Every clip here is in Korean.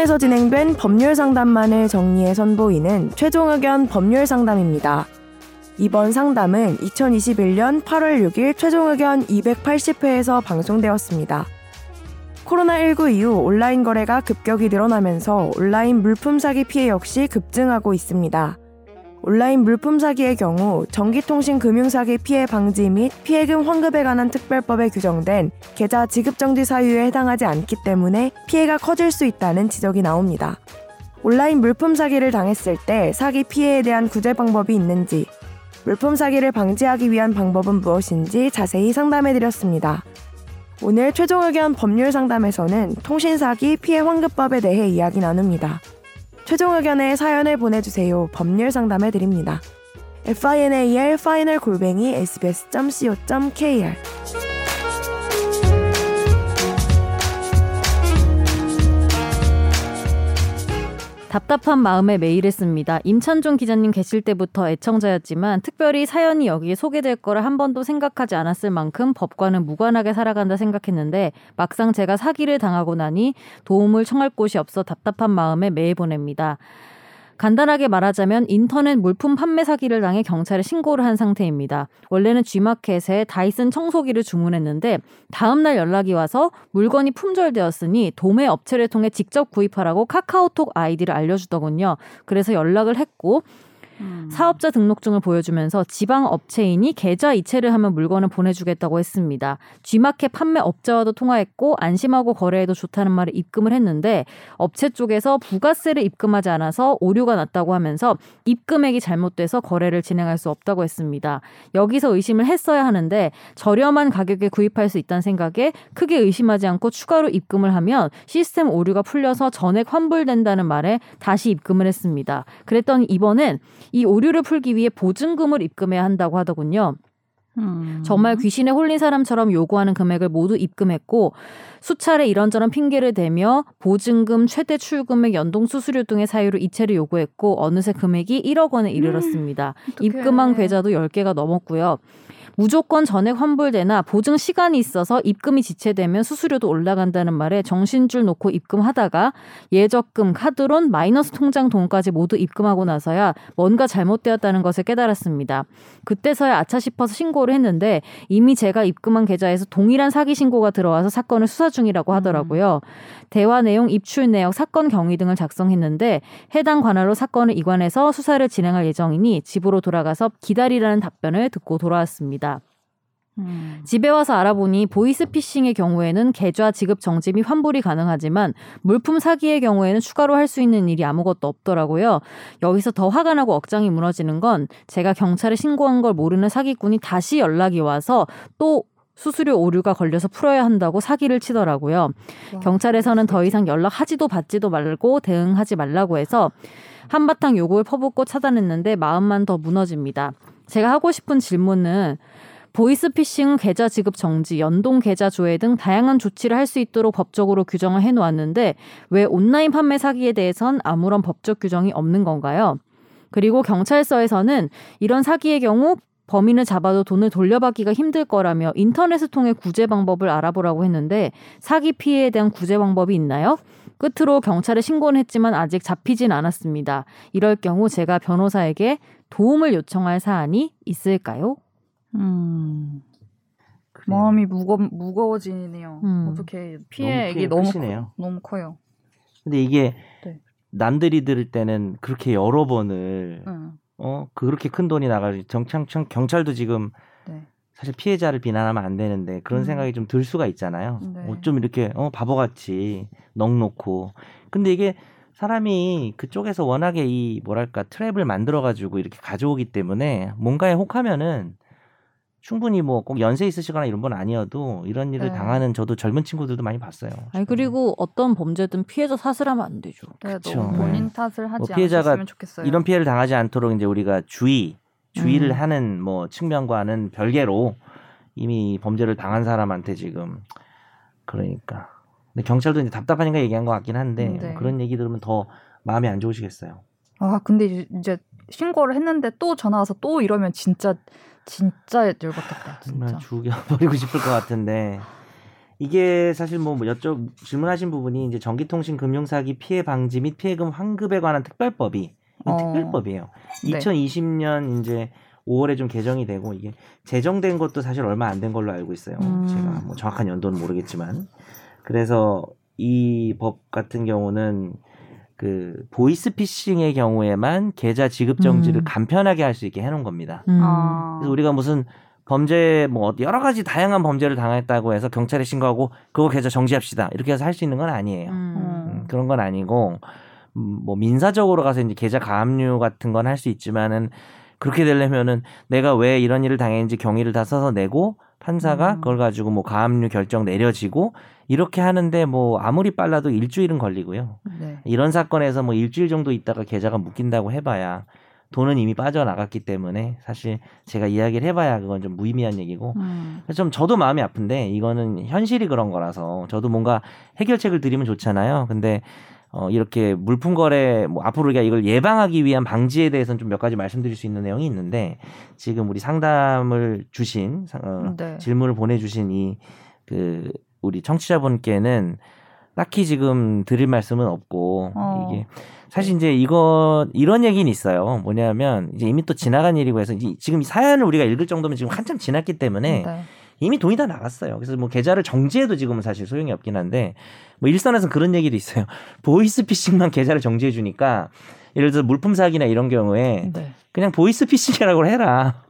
코로나에서 진행된 법률 상담만을 정리해 선보이는 최종 의견 법률 상담입니다. 이번 상담은 2021년 8월 6일 최종 의견 280회에서 방송되었습니다. 코로나19 이후 온라인 거래가 급격히 늘어나면서 온라인 물품 사기 피해 역시 급증하고 있습니다. 온라인 물품 사기의 경우 전기통신 금융사기 피해 방지 및 피해금 환급에 관한 특별법에 규정된 계좌 지급정지 사유에 해당하지 않기 때문에 피해가 커질 수 있다는 지적이 나옵니다. 온라인 물품 사기를 당했을 때 사기 피해에 대한 구제 방법이 있는지, 물품 사기를 방지하기 위한 방법은 무엇인지 자세히 상담해 드렸습니다. 오늘 최종 의견 법률 상담에서는 통신사기 피해 환급법에 대해 이야기 나눕니다. 최종 의견에 사연을 보내주세요. 법률 상담해 드립니다. final final 골뱅이 sbs.co.kr 답답한 마음에 메일을 씁니다. 임찬종 기자님 계실 때부터 애청자였지만 특별히 사연이 여기에 소개될 거라 한 번도 생각하지 않았을 만큼 법과는 무관하게 살아간다 생각했는데 막상 제가 사기를 당하고 나니 도움을 청할 곳이 없어 답답한 마음에 메일 보냅니다. 간단하게 말하자면 인터넷 물품 판매 사기를 당해 경찰에 신고를 한 상태입니다. 원래는 G마켓에 다이슨 청소기를 주문했는데 다음날 연락이 와서 물건이 품절되었으니 도매 업체를 통해 직접 구입하라고 카카오톡 아이디를 알려주더군요. 그래서 연락을 했고 음. 사업자 등록증을 보여주면서 지방 업체인이 계좌 이체를 하면 물건을 보내주겠다고 했습니다. G마켓 판매 업자와도 통화했고 안심하고 거래해도 좋다는 말을 입금을 했는데 업체 쪽에서 부가세를 입금하지 않아서 오류가 났다고 하면서 입금액이 잘못돼서 거래를 진행할 수 없다고 했습니다. 여기서 의심을 했어야 하는데 저렴한 가격에 구입할 수 있다는 생각에 크게 의심하지 않고 추가로 입금을 하면 시스템 오류가 풀려서 전액 환불된다는 말에 다시 입금을 했습니다. 그랬더니 이번엔 이 오류를 풀기 위해 보증금을 입금해야 한다고 하더군요. 음. 정말 귀신에 홀린 사람처럼 요구하는 금액을 모두 입금했고 수차례 이런저런 핑계를 대며 보증금, 최대 출금액, 연동 수수료 등의 사유로 이체를 요구했고 어느새 금액이 1억 원에 이르렀습니다. 음, 입금한 계좌도 10개가 넘었고요. 무조건 전액 환불되나 보증 시간이 있어서 입금이 지체되면 수수료도 올라간다는 말에 정신줄 놓고 입금하다가 예적금, 카드론, 마이너스 통장 돈까지 모두 입금하고 나서야 뭔가 잘못되었다는 것을 깨달았습니다. 그때서야 아차 싶어서 신고를 했는데 이미 제가 입금한 계좌에서 동일한 사기 신고가 들어와서 사건을 수사 중이라고 하더라고요. 음. 대화 내용, 입출 내역, 사건 경위 등을 작성했는데 해당 관할로 사건을 이관해서 수사를 진행할 예정이니 집으로 돌아가서 기다리라는 답변을 듣고 돌아왔습니다. 음. 집에 와서 알아보니 보이스피싱의 경우에는 계좌 지급 정지 및 환불이 가능하지만 물품 사기의 경우에는 추가로 할 수 있는 일이 아무것도 없더라고요. 여기서 더 화가 나고 억장이 무너지는 건 제가 경찰에 신고한 걸 모르는 사기꾼이 다시 연락이 와서 또 수수료 오류가 걸려서 풀어야 한다고 사기를 치더라고요. 와, 경찰에서는 더 이상 연락하지도 받지도 말고 대응하지 말라고 해서 한바탕 요구를 퍼붓고 차단했는데 마음만 더 무너집니다. 제가 하고 싶은 질문은 보이스피싱 계좌 지급 정지, 연동 계좌 조회 등 다양한 조치를 할 수 있도록 법적으로 규정을 해놓았는데 왜 온라인 판매 사기에 대해선 아무런 법적 규정이 없는 건가요? 그리고 경찰서에서는 이런 사기의 경우 범인을 잡아도 돈을 돌려받기가 힘들 거라며 인터넷을 통해 구제 방법을 알아보라고 했는데 사기 피해에 대한 구제 방법이 있나요? 끝으로 경찰에 신고는 했지만 아직 잡히진 않았습니다. 이럴 경우 제가 변호사에게 도움을 요청할 사안이 있을까요? 음. 마음이 무거 무거워지네요. 음. 어떻게 피해 액이 너무 너무, 너무 커요. 근데 이게 네. 남들이 들을 때는 그렇게 여러 번을 음. 어 그렇게 큰 돈이 나가지 정창청 경찰도 지금 네. 사실 피해자를 비난하면 안 되는데 그런 음. 생각이 좀 들 수가 있잖아요. 네. 어좀 이렇게 어 바보같이 넉놓고 근데 이게 사람이 그쪽에서 워낙에 이 뭐랄까 트랩을 만들어 가지고 이렇게 가져오기 때문에 뭔가에 혹하면은 충분히 뭐 꼭 연세 있으시거나 이런 분 아니어도 이런 일을 네. 당하는 저도 젊은 친구들도 많이 봤어요. 아니 그리고 어떤 범죄든 피해자 탓을 하면 안 되죠. 네, 그렇죠. 본인 탓을 하지 뭐 피해자가 좋겠어요. 이런 피해를 당하지 않도록 이제 우리가 주의 주의를 음. 하는 뭐 측면과는 별개로 이미 범죄를 당한 사람한테 지금 그러니까 근데 경찰도 이제 답답하니까 얘기한 것 같긴 한데 네. 그런 얘기 들으면 더 마음이 안 좋으시겠어요. 아 근데 이제 신고를 했는데 또 전화 와서 또 이러면 진짜 진짜 열받겠다. 진짜. 죽여버리고 싶을 것 같은데 이게 사실 뭐 여쭤 질문하신 부분이 이제 전기통신 금융사기 피해 방지 및 피해금 환급에 관한 특별법이 어. 특별법이에요. 네. 2020년 이제 5월에 좀 개정이 되고 이게 제정된 것도 사실 얼마 안 된 걸로 알고 있어요. 음. 제가 뭐 정확한 연도는 모르겠지만 그래서 이 법 같은 경우는 그 보이스피싱의 경우에만 계좌 지급 정지를 음. 간편하게 할 수 있게 해놓은 겁니다. 음. 그래서 우리가 무슨 범죄 뭐 여러 가지 다양한 범죄를 당했다고 해서 경찰에 신고하고 그거 계좌 정지합시다 이렇게 해서 할 수 있는 건 아니에요. 음. 음, 그런 건 아니고 음, 뭐 민사적으로 가서 이제 계좌 가압류 같은 건 할 수 있지만은 그렇게 되려면은 내가 왜 이런 일을 당했는지 경위를 다 써서 내고 판사가 음. 그걸 가지고 뭐 가압류 결정 내려지고 이렇게 하는데 뭐 아무리 빨라도 일주일은 걸리고요. 네. 이런 사건에서 뭐 일주일 정도 있다가 계좌가 묶인다고 해봐야 돈은 이미 빠져나갔기 때문에 사실 제가 이야기를 해봐야 그건 좀 무의미한 얘기고 음. 좀 저도 마음이 아픈데 이거는 현실이 그런 거라서 저도 뭔가 해결책을 드리면 좋잖아요. 근데 어 이렇게 물품 거래 뭐 앞으로 우리가 이걸 예방하기 위한 방지에 대해서는 좀 몇 가지 말씀드릴 수 있는 내용이 있는데 지금 우리 상담을 주신 어, 네. 질문을 보내주신 이 그 우리 청취자분께는 딱히 지금 드릴 말씀은 없고 어. 이게 사실 이제 이거 이런 얘기는 있어요. 뭐냐면 이제 이미 또 지나간 일이고 해서 지금 사연을 우리가 읽을 정도면 지금 한참 지났기 때문에 네. 이미 돈이 다 나갔어요. 그래서 뭐 계좌를 정지해도 지금은 사실 소용이 없긴 한데 뭐 일선에서 그런 얘기도 있어요. 보이스피싱만 계좌를 정지해 주니까 예를 들어 물품 사기나 이런 경우에 네. 그냥 보이스피싱이라고 해라.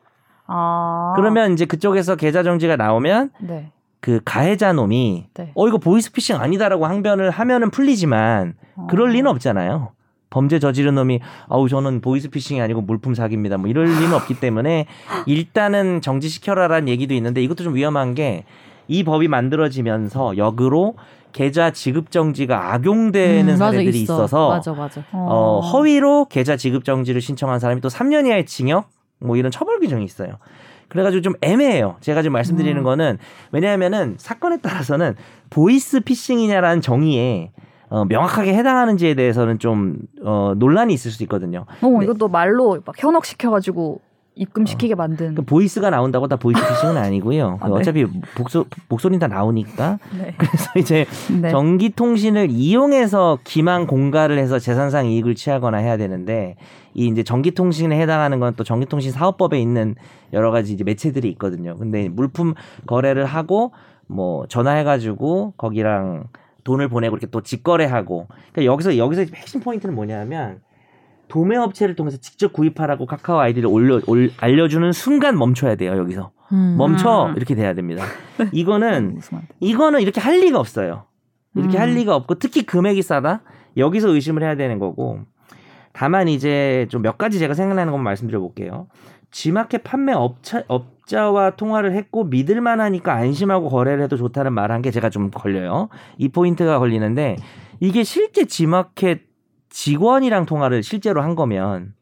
아. 그러면 이제 그쪽에서 계좌 정지가 나오면 네. 그 가해자 놈이 네. 어 이거 보이스피싱 아니다라고 항변을 하면은 풀리지만 그럴 어. 리는 없잖아요. 범죄 저지른 놈이 아우 저는 보이스피싱이 아니고 물품 사기입니다. 뭐 이럴 리는 없기 때문에 일단은 정지시켜라라는 얘기도 있는데 이것도 좀 위험한 게 이 법이 만들어지면서 역으로 계좌 지급 정지가 악용되는 음, 사례들이 있어. 서 맞아, 맞아. 어, 허위로 계좌 지급 정지를 신청한 사람이 또 3년 이하의 징역 뭐 이런 처벌 규정이 있어요. 그래가지고 좀 애매해요. 제가 지금 말씀드리는 음. 거는 왜냐하면은 사건에 따라서는 보이스 피싱이냐라는 정의에 어, 명확하게 해당하는지에 대해서는 좀 어, 논란이 있을 수 있거든요. 어, 네. 이것도 말로 막 현혹시켜가지고 입금시키게 어. 만든. 그 보이스가 나온다고 다 보이스 피싱은 아니고요. 아, 네. 어차피 목소, 목소리는 다 나오니까. 네. 그래서 이제 네. 전기통신을 이용해서 기만 공갈을 해서 재산상 이익을 취하거나 해야 되는데 이 이제 전기통신에 해당하는 건 또 전기통신 사업법에 있는 여러 가지 이제 매체들이 있거든요. 근데 물품 거래를 하고 뭐 전화해가지고 거기랑 돈을 보내고 이렇게 또 직거래하고 그러니까 여기서 여기서 핵심 포인트는 뭐냐면 도매 업체를 통해서 직접 구입하라고 카카오 아이디를 올려 올, 알려주는 순간 멈춰야 돼요 여기서 음. 멈춰 음. 이렇게 돼야 됩니다. 이거는 이거는 이렇게 할 리가 없어요. 이렇게 음. 할 리가 없고 특히 금액이 싸다 여기서 의심을 해야 되는 거고 다만 이제 좀 몇 가지 제가 생각나는 것만 말씀드려 볼게요. G마켓 판매 업체, 업 자와 통화를 했고 믿을만 하니까 안심하고 거래를 해도 좋다는 말 한 게 제가 좀 걸려요. 이 포인트가 걸리는데 이게 실제 G마켓 직원이랑 통화를 실제로 한 거면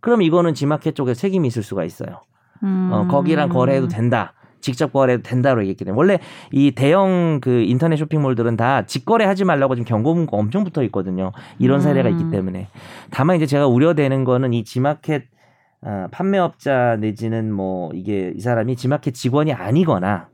그럼 이거는 G마켓 쪽에 책임이 있을 수가 있어요. 음. 어, 거기랑 거래해도 된다. 직접 거래해도 된다고 얘기했기 때문에 원래 이 대형 그 인터넷 쇼핑몰들은 다 직거래 하지 말라고 지금 경고 문구 엄청 붙어 있거든요. 이런 사례가 있기 음. 때문에 다만 이제 제가 우려되는 거는 이 G마켓 어, 판매업자 내지는 뭐 이게 이 사람이 지마켓 직원이 아니거나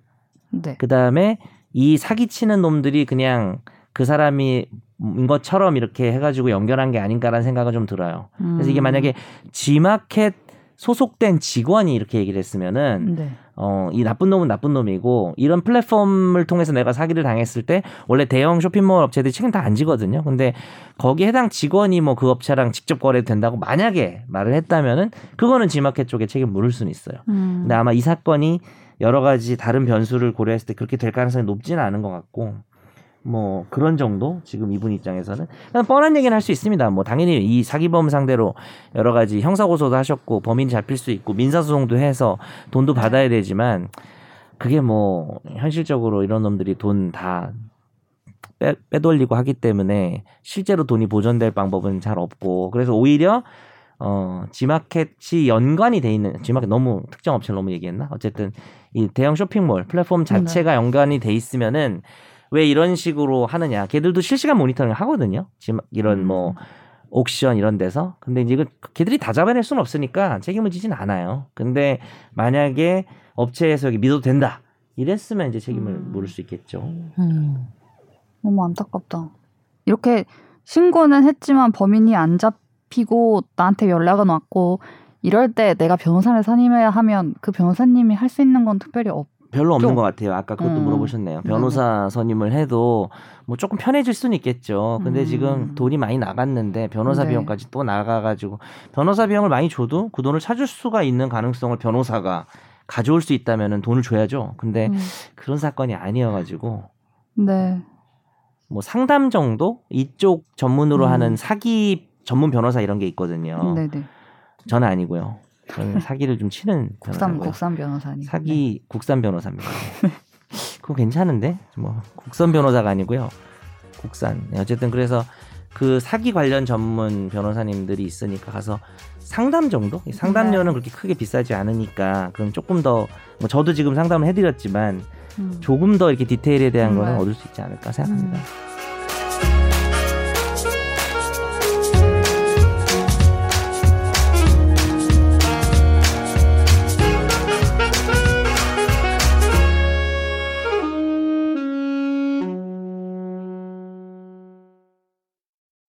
네. 그 다음에 이 사기치는 놈들이 그냥 그 사람이 인 것처럼 이렇게 해가지고 연결한 게 아닌가라는 생각은 좀 들어요. 그래서 이게 음. 만약에 지마켓 소속된 직원이 이렇게 얘기를 했으면은 네. 어, 이 나쁜 놈은 나쁜 놈이고 이런 플랫폼을 통해서 내가 사기를 당했을 때 원래 대형 쇼핑몰 업체들이 책임 다 안 지거든요. 근데 거기 해당 직원이 뭐 그 업체랑 직접 거래도 된다고 만약에 말을 했다면은 그거는 지마켓 쪽에 책임 물을 수는 있어요. 음. 근데 아마 이 사건이 여러 가지 다른 변수를 고려했을 때 그렇게 될 가능성이 높지는 않은 것 같고 뭐 그런 정도 지금 이분 입장에서는 그냥 뻔한 얘기는 할 수 있습니다. 뭐 당연히 이 사기범 상대로 여러 가지 형사 고소도 하셨고 범인 잡힐 수 있고 민사 소송도 해서 돈도 네. 받아야 되지만 그게 뭐 현실적으로 이런 놈들이 돈 다 빼돌리고 하기 때문에 실제로 돈이 보존될 방법은 잘 없고 그래서 오히려 어 지마켓이 연관이 돼 있는 지마켓 너무 특정 업체를 너무 얘기했나 어쨌든 이 대형 쇼핑몰 플랫폼 자체가 네. 연관이 돼 있으면은 왜 이런 식으로 하느냐. 걔들도 실시간 모니터링 하거든요. 지금 이런 뭐 음. 옥션 이런 데서. 근데 이제 그 걔들이 다 잡아낼 수는 없으니까 책임을 지진 않아요. 근데 만약에 업체에서 여기 믿어도 된다. 이랬으면 이제 책임을 음. 물을 수 있겠죠. 음. 너무 안타깝다. 이렇게 신고는 했지만 범인이 안 잡히고 나한테 연락은 왔고 이럴 때 내가 변호사를 선임해야 하면 그 변호사님이 할 수 있는 건 특별히 없. 별로 없는 것 같아요. 아까 그것도 음. 물어보셨네요. 변호사 선임을 해도 뭐 조금 편해질 수는 있겠죠. 근데 음. 지금 돈이 많이 나갔는데 변호사 네. 비용까지 또 나가가지고 변호사 비용을 많이 줘도 그 돈을 찾을 수가 있는 가능성을 변호사가 가져올 수 있다면은 돈을 줘야죠. 근데 음. 그런 사건이 아니어가지고. 네. 뭐 상담 정도 이쪽 전문으로 음. 하는 사기 전문 변호사 이런 게 있거든요. 네네. 저는 아니고요. 저는 사기를 좀 치는 국산 국산 변호사니 사기 네. 국산 변호사입니다. 그거 괜찮은데 뭐 국선 변호사가 아니고요. 국산. 네, 어쨌든 그래서 그 사기 관련 전문 변호사님들이 있으니까 가서 상담 정도? 상담료는 네. 그렇게 크게 비싸지 않으니까 그럼 조금 더 뭐 저도 지금 상담을 해드렸지만 음. 조금 더 이렇게 디테일에 대한 음, 거는 얻을 수 있지 않을까 생각합니다. 음.